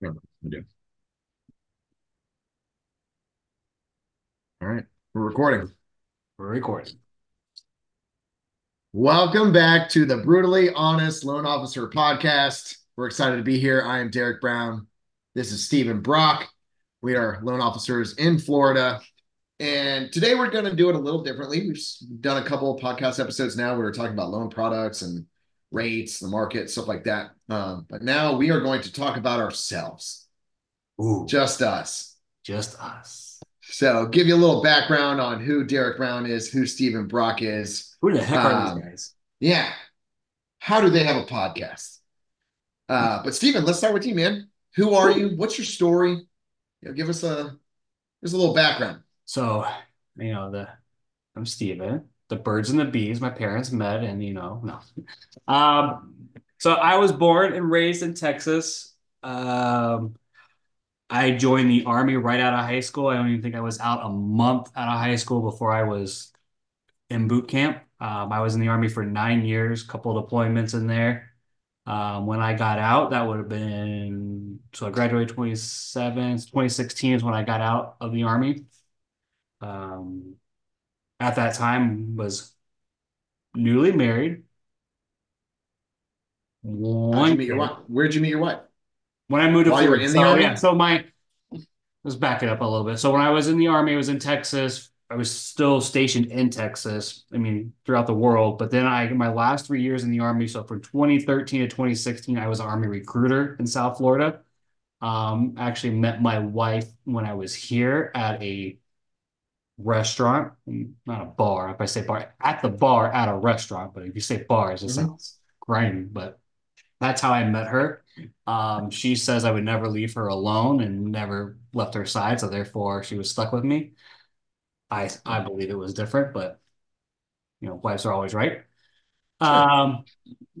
Yeah, do. All right, we're recording. We're recording. Welcome back to the Brutally Honest Loan Officer Podcast. We're excited to be here. I am Derick Brown. This is Stephen Brock. We are loan officers in Florida. And today we're going to do it a little differently. We've done a couple of podcast episodes now. We were talking about loan products and rates, the market, stuff like that. Um, but now we are going to talk about ourselves. Ooh, Just us. just us. So, give you a little background on who Derick Brown is, who Stephen Brock is. Who the heck are Um, these guys? Yeah. How do they have a podcast? Uh, but Stephen, let's start with you, man. Who are you? What's your story? You know, give us a just a little background. So, you know, the I'm Stephen. The birds and the bees, my parents met, and you know, no. Um, so I was born and raised in Texas. Um, I joined the army right out of high school. I don't even think I was out a month out of high school before I was in boot camp. Um, I was in the army for nine years, couple deployments in there. Um, when I got out, that would have been so I graduated 27, 2016 is when I got out of the army. Um, at that time was newly married. One you meet your wife? Where'd you meet your wife? when I moved to While you were Florida. in the So army? yeah, so my let's back it up a little bit. So when I was in the army, I was in Texas. I was still stationed in Texas. I mean, throughout the world. But then I my last three years in the army. So from 2013 to 2016, I was an army recruiter in South Florida. Um, actually met my wife when I was here at a restaurant, not a bar. If I say bar, at the bar at a restaurant, but if you say bar, it Mhm. sounds grimy. But that's how I met her. Um, she says I would never leave her alone and never left her side, so therefore she was stuck with me. I I believe it was different, but you know, wives are always right. Sure. Um,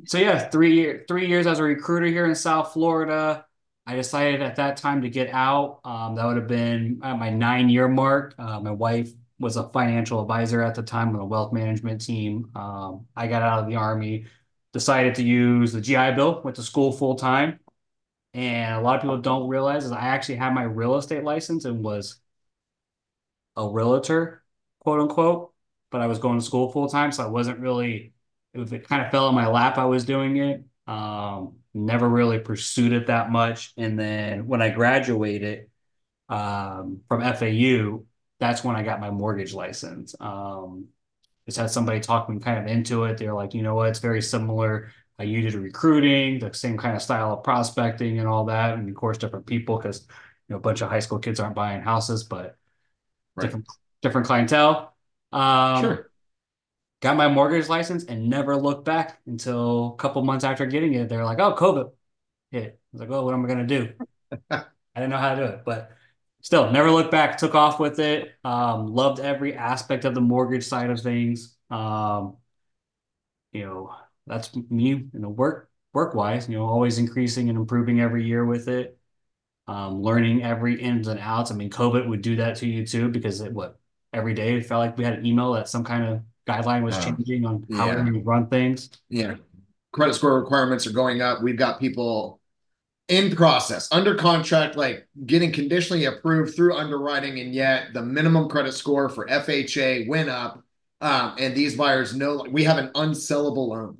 so yeah, three three years as a recruiter here in South Florida. I decided at that time to get out. Um, that would have been at my nine year mark. Uh, my wife was a financial advisor at the time on a wealth management team. Um, I got out of the army, decided to use the GI Bill, went to school full time. And a lot of people don't realize is I actually had my real estate license and was a realtor, quote unquote, but I was going to school full time, so I wasn't really, if it kind of fell in my lap, I was doing it. Um, never really pursued it that much. And then when I graduated um, from FAU, that's when I got my mortgage license. Um, just had somebody talk me kind of into it. They're like, you know what, it's very similar. Uh, you did recruiting, the same kind of style of prospecting and all that, and of course, different people because you know a bunch of high school kids aren't buying houses, but Right. different different clientele. Um, Sure. Got my mortgage license and never looked back until a couple months after getting it. They're like, "Oh, COVID hit." I was like, "Oh, what am I gonna do?" I didn't know how to do it, but still, never looked back. Took off with it. Um, loved every aspect of the mortgage side of things. Um, you know, that's me. You know, work work wise. You know, always increasing and improving every year with it. Um, learning every ins and outs. I mean, COVID would do that to you too because it what every day it felt like we had an email that some kind of guideline was Oh, changing on how yeah. we run things. Yeah. Credit score requirements are going up. We've got people in process, under contract, like getting conditionally approved through underwriting, and yet the minimum credit score for FHA went up. Um, and these buyers know we have an unsellable loan.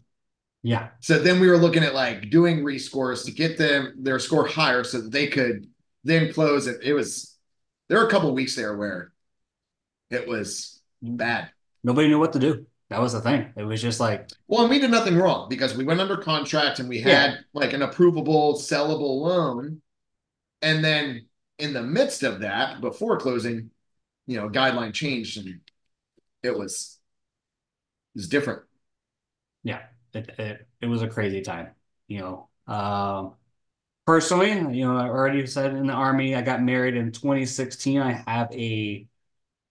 Yeah, So then we were looking at like doing rescores to get them their score higher so that they could then close it. It was there were a couple weeks there where it was bad. Nobody knew what to do. That was the thing. It was just like, Well, and we did nothing wrong because we went under contract and we had like an approvable, sellable loan. And then in the midst of that, before closing, you know, guideline changed and it was it was different. yeah, it it, it was a crazy time. You know, um, personally, you know, I already said in the army, I got married in 2016. I have a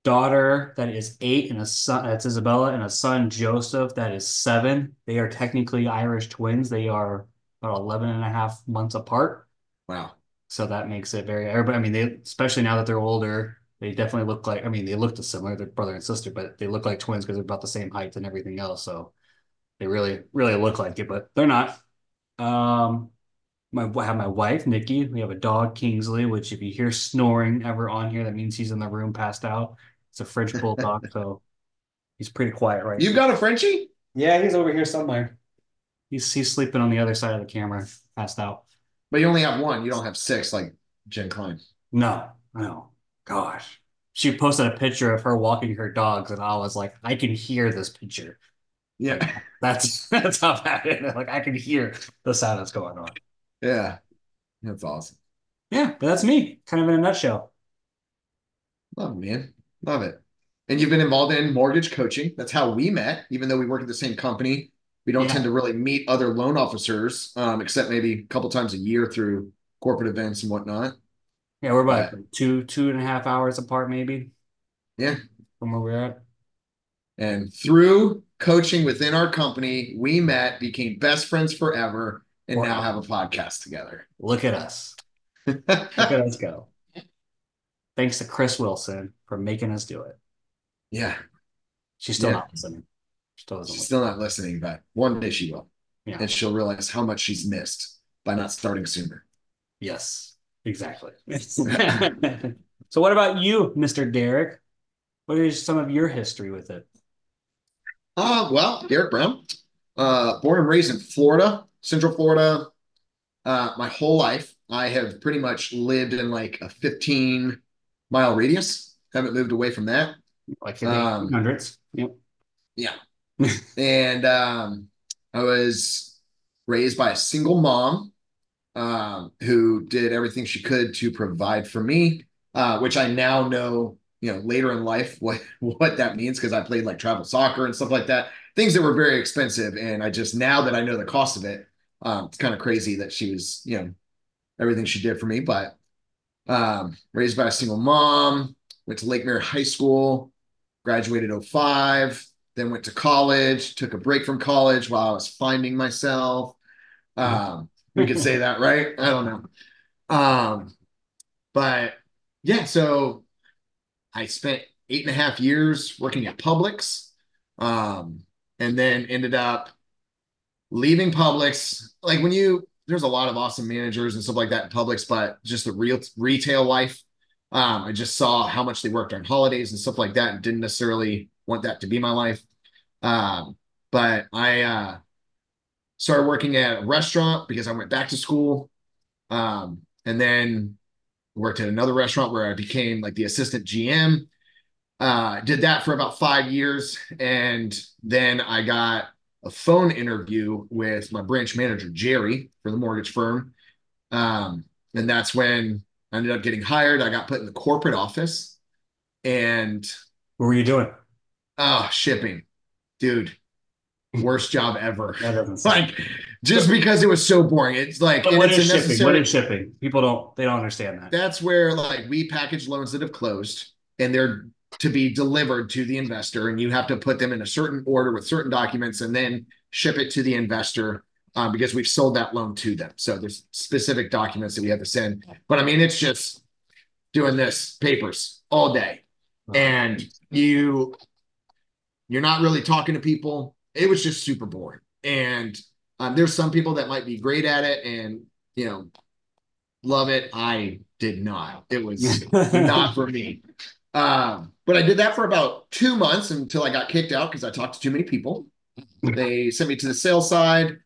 daughter that is eight and a son that's Isabella and a son Joseph that is seven. They are technically Irish twins. They are about 11 and a half months apart. Wow. So that makes it very everybody. I mean, they especially now that they're older, they definitely look like. I mean, they look similar, they're brother and sister, but they look like twins because they're about the same height and everything else. So they really, really look like it, but they're not. Um, My I have my wife Nikki. We have a dog Kingsley, which if you hear snoring ever on here, that means he's in the room passed out. It's a French bulldog, so he's pretty quiet right You now. got a Frenchie? Yeah, he's over here somewhere. He's he's sleeping on the other side of the camera, passed out. But you only have one. You don't have six like Jen Klein. No, no, gosh. She posted a picture of her walking her dogs, and I was like, I can hear this picture. Yeah. That's that's how bad it is. Like I can hear the sound that's going on. Yeah. That's awesome. Yeah, but that's me, kind of in a nutshell. Love man. Love it. And you've been involved in mortgage coaching. That's how we met, even though we work at the same company. We don't Yeah. tend to really meet other loan officers, um, except maybe a couple times a year through corporate events and whatnot. Yeah, we're about two two and a half hours apart, maybe, Yeah. from where we're at. And through coaching within our company, we met, became best friends forever, and now have a podcast together. Look at us. Look at us go. Thanks to Chris Wilson for making us do it. yeah. She's still Yeah. not listening. Still She's listen. still not listening, but one day she will. Yeah. And she'll realize how much she's missed by not starting sooner. Yes, exactly. So what about you, Mr. Derick? What is some of your history with it? Uh, well, Derick Brown, uh, born and raised in Florida, Central Florida, uh, my whole life. I have pretty much lived in like a 15 mile radius. Haven't moved away from that. Like Um, 1800s? Yep. Yeah. and um, I was raised by a single mom um, who did everything she could to provide for me, uh, which I now know, you know, later in life what what that means because I played like travel soccer and stuff like that, things that were very expensive. And I just now that I know the cost of it, um, it's kind of crazy that she was, you know, everything she did for me. But um, raised by a single mom, went to Lake Mary High School, graduated 05 then went to college, took a break from college while I was finding myself. Um, we could say that, right? I don't know. Um, but yeah, so I spent eight and a half years working at Publix, um, and then ended up leaving Publix. Like when you, there's a lot of awesome managers and stuff like that in Publix, but just the real retail life, um, I just saw how much they worked on holidays and stuff like that, and didn't necessarily want that to be my life. Um, but I uh, started working at a restaurant because I went back to school, um, and then worked at another restaurant where I became like the assistant GM. Uh, did that for about five years, and then I got a phone interview with my branch manager Jerry for the mortgage firm, um, and that's when I ended up getting hired. I got put in the corporate office, and What were you doing? oh, shipping, dude, worst job ever. That doesn't sound. Like just because it was so boring. It's like But what it's is shipping? What is shipping? People don't they don't understand that. that's where like we package loans that have closed and they're to be delivered to the investor and you have to put them in a certain order with certain documents and then ship it to the investor um, because we've sold that loan to them. So there's specific documents that we have to send. But i mean it's just doing this papers all day. And you you're not really talking to people. It was just super boring. And um, there's some people that might be great at it and you know love it. I did not. It was not for me um, but i did that for about two months until i got kicked out because i talked to too many people. They sent me to the sales side.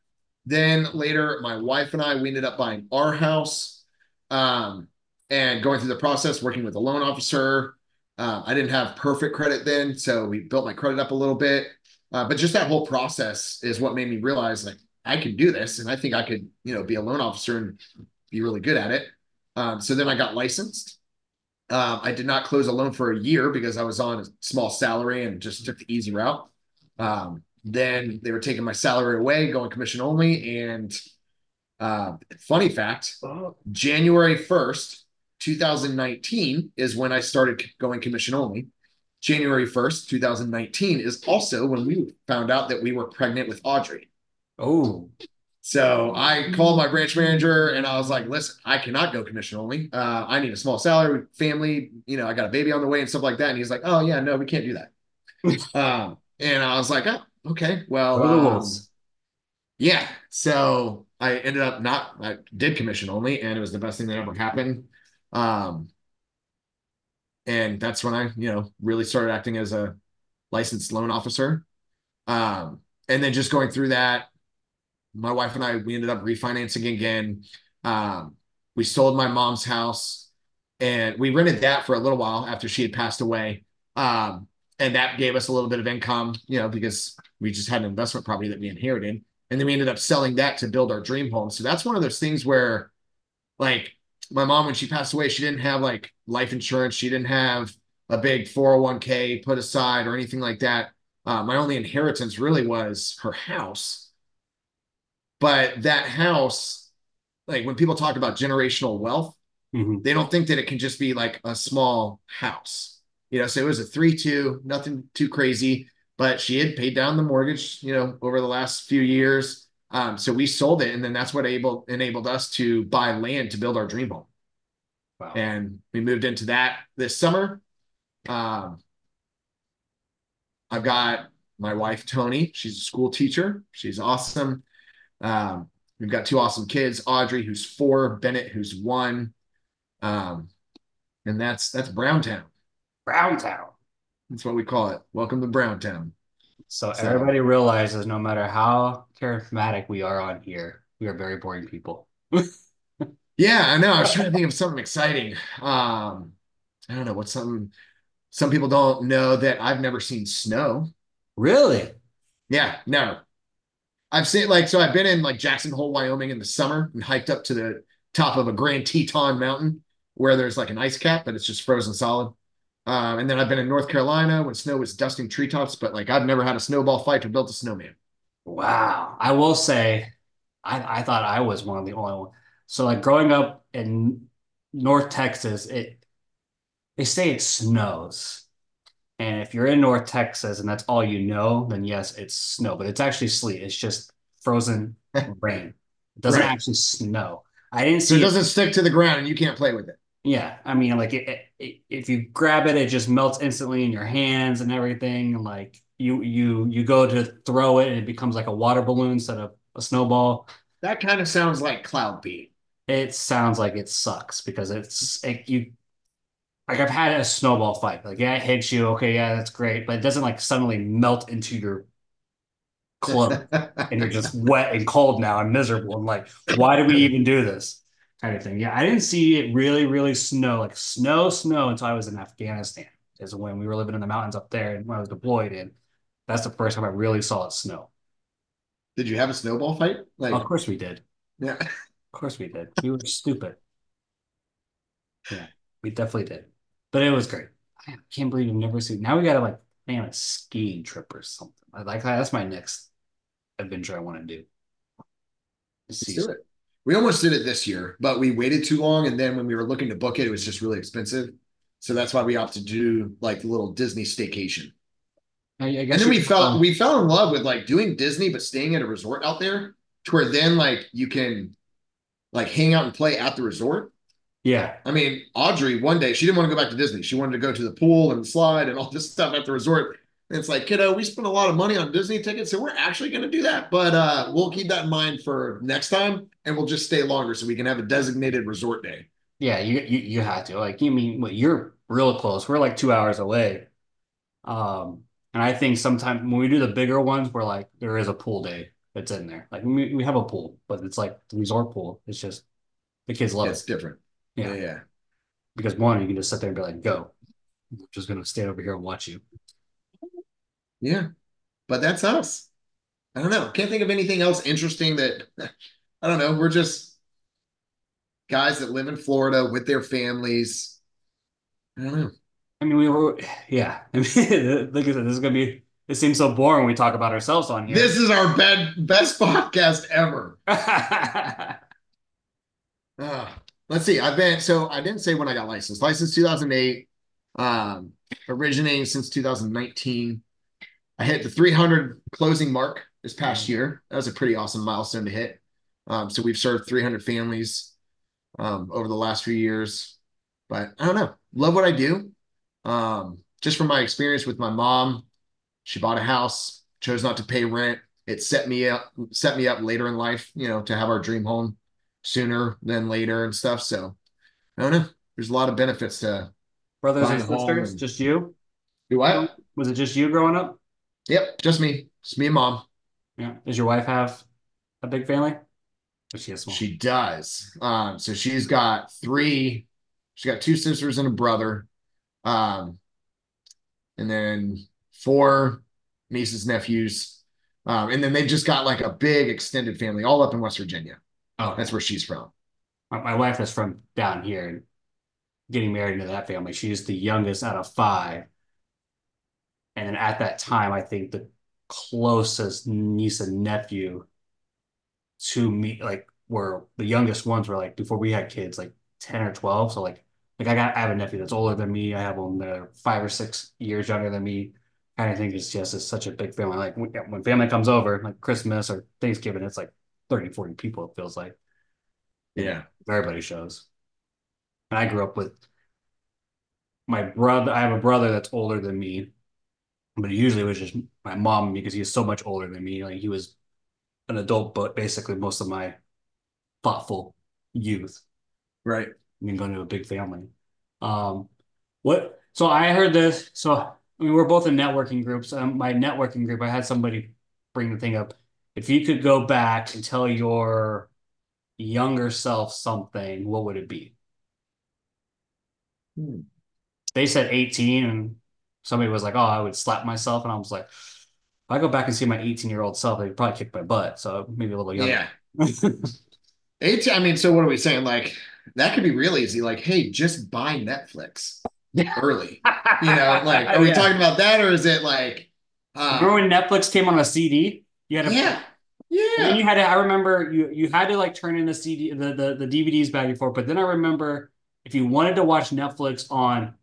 Then later my wife and i we ended up buying our house um, and going through the process working with a loan officer. Um, i didn't have perfect credit then so we built my credit up a little bit. Uh, but just that whole process is what made me realize like i can do this and i think i could you know be a loan officer and be really good at it. Um, so then i got licensed um, i did not close a loan for a year because i was on a small salary and just took the easy route um, then they were taking my salary away going commission only and uh, funny fact January 1st, 2019 is when I started going commission only. January 1st, 2019 is also when we found out that we were pregnant with Audrey. Oh, So I called my branch manager and I was like, listen, I cannot go commission only. Uh, I need a small salary, family, you know, I got a baby on the way and stuff like that. And he's like, oh, yeah, no, we can't do that. um, and I was like, oh, okay, well, um, yeah. So I ended up not I did commission only, and it was the best thing that ever happened. Um, and that's when I, you know, really started acting as a licensed loan officer. Um, and then just going through that, my wife and I, we ended up refinancing again. Um, we sold my mom's house and we rented that for a little while after she had passed away. Um, and that gave us a little bit of income, you know, because we just had an investment property that we inherited. And then we ended up selling that to build our dream home. So that's one of those things where, like, my mom, when she passed away, she didn't have like life insurance. She didn't have a big 401k put aside or anything like that. Uh, my only inheritance really was her house. But that house, like when people talk about generational wealth, mm-hmm. they don't think that it can just be like a small house. You know, so it was a 3 2, nothing too crazy, but she had paid down the mortgage, you know, over the last few years. Um, so we sold it, and then that's what able, enabled us to buy land to build our dream home. Wow. And we moved into that this summer. Um, I've got my wife, Tony. She's a school teacher. She's awesome. Um, we've got two awesome kids, Audrey, who's four, Bennett, who's one. Um, and that's that's Browntown. Browntown. That's what we call it. Welcome to Browntown. So, so everybody realizes no matter how charismatic we are on here, we are very boring people. yeah, I know. I was trying to think of something exciting. Um, I don't know what's something some people don't know that I've never seen snow. Really? Yeah, no. I've seen like so I've been in like Jackson Hole, Wyoming in the summer and hiked up to the top of a Grand Teton mountain where there's like an ice cap, but it's just frozen solid. Um, and then I've been in North Carolina when snow was dusting treetops, but like I've never had a snowball fight or built a snowman. Wow. I will say, I, I thought I was one of the only ones. So like growing up in North Texas, it they say it snows. And if you're in North Texas and that's all you know, then yes, it's snow, but it's actually sleet. It's just frozen rain. It doesn't right. actually snow. I didn't see. So it doesn't stick to the ground, and you can't play with it. Yeah, I mean, like it, it, if you grab it, it just melts instantly in your hands and everything. And like you, you, you go to throw it, and it becomes like a water balloon instead of a snowball. That kind of sounds like cloud beat. It sounds like it sucks because it's it, you. Like I've had a snowball fight. Like yeah, it hits you. Okay, yeah, that's great, but it doesn't like suddenly melt into your club and you're just wet and cold now and miserable. And like why do we even do this kind of thing? Yeah i didn't see it really really snow. Like snow snow until i was in afghanistan is when we were living in the mountains up there and when i was deployed in. That's the first time i really saw it snow. Did you have a snowball fight? Like of course we did. Yeah. Of course we did. We were stupid. Yeah we definitely did but it was great i can't believe you've never seen now we gotta like plan a skiing trip or something I like that's my next adventure I want to do. Let's do it. We almost did it this year, but we waited too long. And then when we were looking to book it, it was just really expensive. So that's why we opted to do like the little Disney staycation. I, I and then we fell um, we fell in love with like doing Disney, but staying at a resort out there to where then like you can like hang out and play at the resort. Yeah. I mean, Audrey, one day she didn't want to go back to Disney. She wanted to go to the pool and slide and all this stuff at the resort. And it's like, kiddo, we spent a lot of money on Disney tickets, so we're actually going to do that. But uh, we'll keep that in mind for next time, and we'll just stay longer so we can have a designated resort day. Yeah, you you, you have to. Like, you mean well, you're real close. We're like two hours away. Um, and I think sometimes when we do the bigger ones, we're like there is a pool day that's in there. Like we, we have a pool, but it's like the resort pool. It's just the kids love it's it. It's different. Yeah. yeah, yeah. Because one, you can just sit there and be like, "Go." I'm just gonna stand over here and watch you. Yeah. But that's us. I don't know. Can't think of anything else interesting that I don't know. We're just guys that live in Florida with their families. I don't know. I mean, we were, yeah. I mean, like I said, this is gonna be. It seems so boring when we talk about ourselves on here. This is our bed, best podcast ever. uh, let's see. I've been so I didn't say when I got licensed. Licensed 2008. Um, originating since 2019. I hit the 300 closing mark this past mm. year. That was a pretty awesome milestone to hit. Um, so we've served 300 families um, over the last few years. But I don't know, love what I do. Um, just from my experience with my mom, she bought a house, chose not to pay rent, it set me up set me up later in life, you know, to have our dream home sooner than later and stuff. So I don't know. There's a lot of benefits to brothers and sisters. And... Just you? Do I? Was it just you growing up? Yep, just me. Just me and mom. Yeah. Does your wife have a big family? she has small? She does. Um, so she's got three. She's got two sisters and a brother. Um, and then four nieces, nephews. Um, and then they've just got like a big extended family all up in West Virginia. Oh, that's where she's from. My, my wife is from down here and getting married into that family. She's the youngest out of five. And at that time, I think the closest niece and nephew to me, like, were the youngest ones were like before we had kids, like 10 or 12. So, like, like I got I have a nephew that's older than me. I have one that five or six years younger than me. Kind of think it's just it's such a big family. Like when family comes over, like Christmas or Thanksgiving, it's like 30, 40 people, it feels like. Yeah. Everybody shows. And I grew up with my brother. I have a brother that's older than me, but usually it was just my mom because he's so much older than me. Like he was an adult, but basically most of my thoughtful youth. Right. I mean, going to a big family. Um, what? So I heard this. So I mean, we're both in networking groups. Um, my networking group, I had somebody bring the thing up. If you could go back and tell your younger self something, what would it be? Hmm. They said 18, and somebody was like, "Oh, I would slap myself," and I was like, "If I go back and see my 18 year old self, they'd probably kick my butt." So maybe a little younger. Yeah. 18. I mean, so what are we saying? Like that could be real easy. Like, hey, just buy Netflix early. you know, like, are we yeah. talking about that, or is it like? Um, remember when Netflix came on a CD? You had yeah, yeah. And you had to. I remember you you had to like turn in the CD, the the the DVDs back and forth. But then I remember if you wanted to watch Netflix on,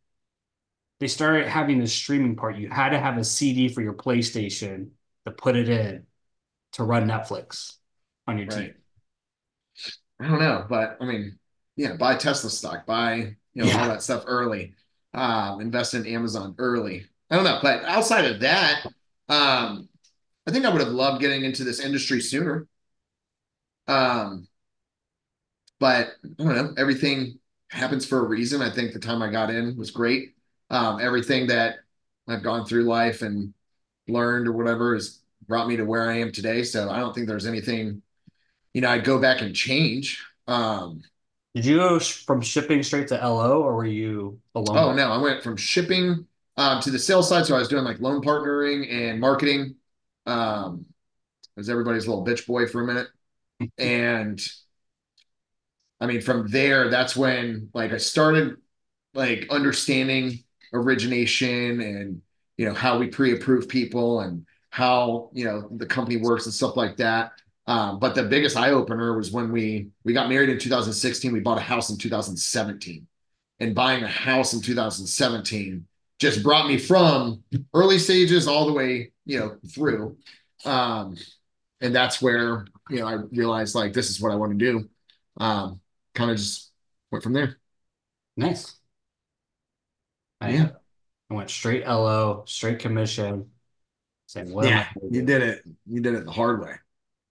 they started having the streaming part. You had to have a CD for your PlayStation to put it in to run Netflix on your right. TV. I don't know, but I mean, yeah, buy Tesla stock, buy you know yeah. all that stuff early, um, invest in Amazon early. I don't know, but outside of that, um, I think I would have loved getting into this industry sooner. Um, but I don't know, everything happens for a reason. I think the time I got in was great. Um, everything that I've gone through life and learned or whatever has brought me to where I am today. So I don't think there's anything, you know, I'd go back and change. Um, did you go from shipping straight to LO or were you alone? Oh, no, I went from shipping um, to the sales side. So I was doing like loan partnering and marketing. Um, was everybody's little bitch boy for a minute. and I mean, from there, that's when like I started like understanding origination and, you know, how we pre-approve people and how, you know, the company works and stuff like that. Um, but the biggest eye opener was when we we got married in 2016. We bought a house in 2017, and buying a house in 2017 just brought me from early stages all the way you know through. Um, and that's where you know I realized like this is what I want to do. Um, kind of just went from there. Nice. I, yeah. I went straight LO, straight commission. Saying, what yeah, you did it. You did it the hard way.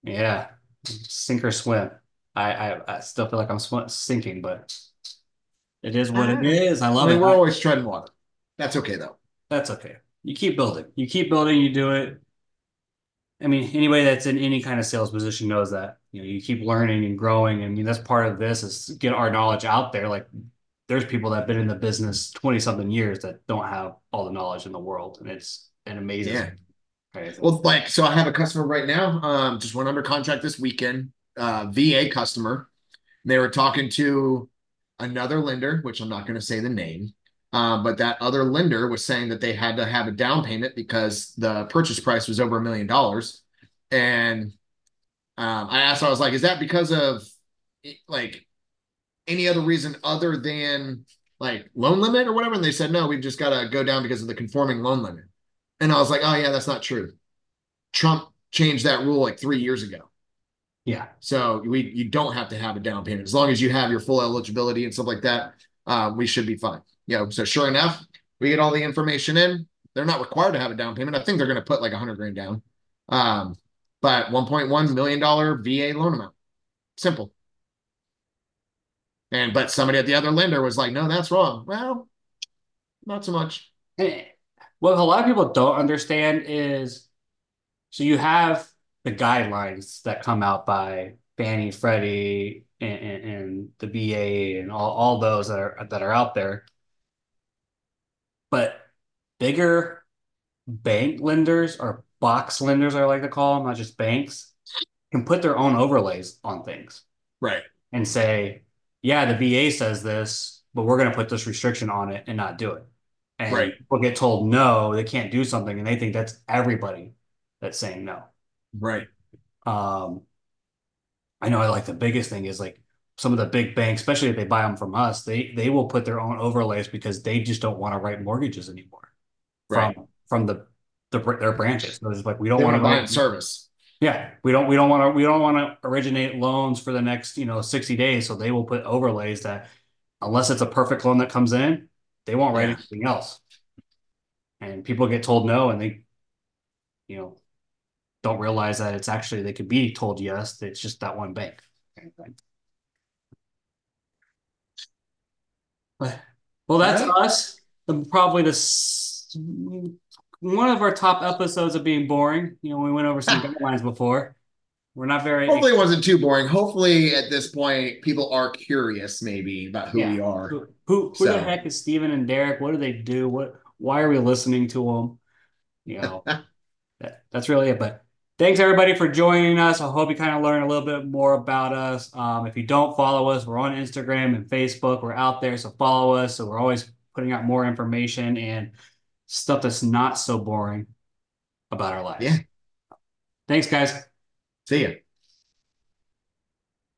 Yeah, sink or swim. I I, I still feel like I'm sw- sinking, but it is what it ah. I love I mean, it. We're always treading water. That's okay though. That's okay. You keep building. You keep building. You do it. I mean, anybody that's in any kind of sales position knows that. You know, you keep learning and growing. I mean, that's part of this is get our knowledge out there. Like, there's people that have been in the business twenty something years that don't have all the knowledge in the world, and it's an amazing yeah. Well, like, so I have a customer right now, um, just went under contract this weekend, uh, VA customer. They were talking to another lender, which I'm not going to say the name, uh, but that other lender was saying that they had to have a down payment because the purchase price was over a million dollars. And um, I asked, I was like, is that because of like any other reason other than like loan limit or whatever? And they said, no, we've just got to go down because of the conforming loan limit. And I was like, oh, yeah, that's not true. Trump changed that rule like three years ago. Yeah. So we you don't have to have a down payment as long as you have your full eligibility and stuff like that. Uh, we should be fine. You know, so sure enough, we get all the information in. They're not required to have a down payment. I think they're going to put like a hundred grand down. Um, but $1.1 million VA loan amount. Simple. And but somebody at the other lender was like, no, that's wrong. Well, not so much. What a lot of people don't understand is so you have the guidelines that come out by Fannie, Freddie, and, and, and the VA, and all, all those that are that are out there. But bigger bank lenders or box lenders, I like to call them, not just banks, can put their own overlays on things. Right. And say, yeah, the VA says this, but we're going to put this restriction on it and not do it. And right. people get told no, they can't do something, and they think that's everybody that's saying no. Right. Um, I know I like the biggest thing is like some of the big banks, especially if they buy them from us, they they will put their own overlays because they just don't want to write mortgages anymore right. from from the, the their branches. So it's like we don't want to buy service. Yeah, we don't we don't want to we don't want to originate loans for the next you know sixty days. So they will put overlays that unless it's a perfect loan that comes in, they won't write yeah. anything else. And people get told no, and they, you know, don't realize that it's actually they could be told yes. It's just that one bank. Well, that's yeah. us. Probably the one of our top episodes of being boring. You know, we went over some guidelines before. We're not very. Hopefully, it wasn't too boring. Hopefully, at this point, people are curious, maybe about who yeah. we are. Who who, who so. the heck is Stephen and Derick? What do they do? What? Why are we listening to them? You know, that, that's really it. But thanks everybody for joining us. I hope you kind of learn a little bit more about us. Um, if you don't follow us, we're on Instagram and Facebook. We're out there, so follow us. So we're always putting out more information and stuff that's not so boring about our lives. Yeah. Thanks, guys. See ya.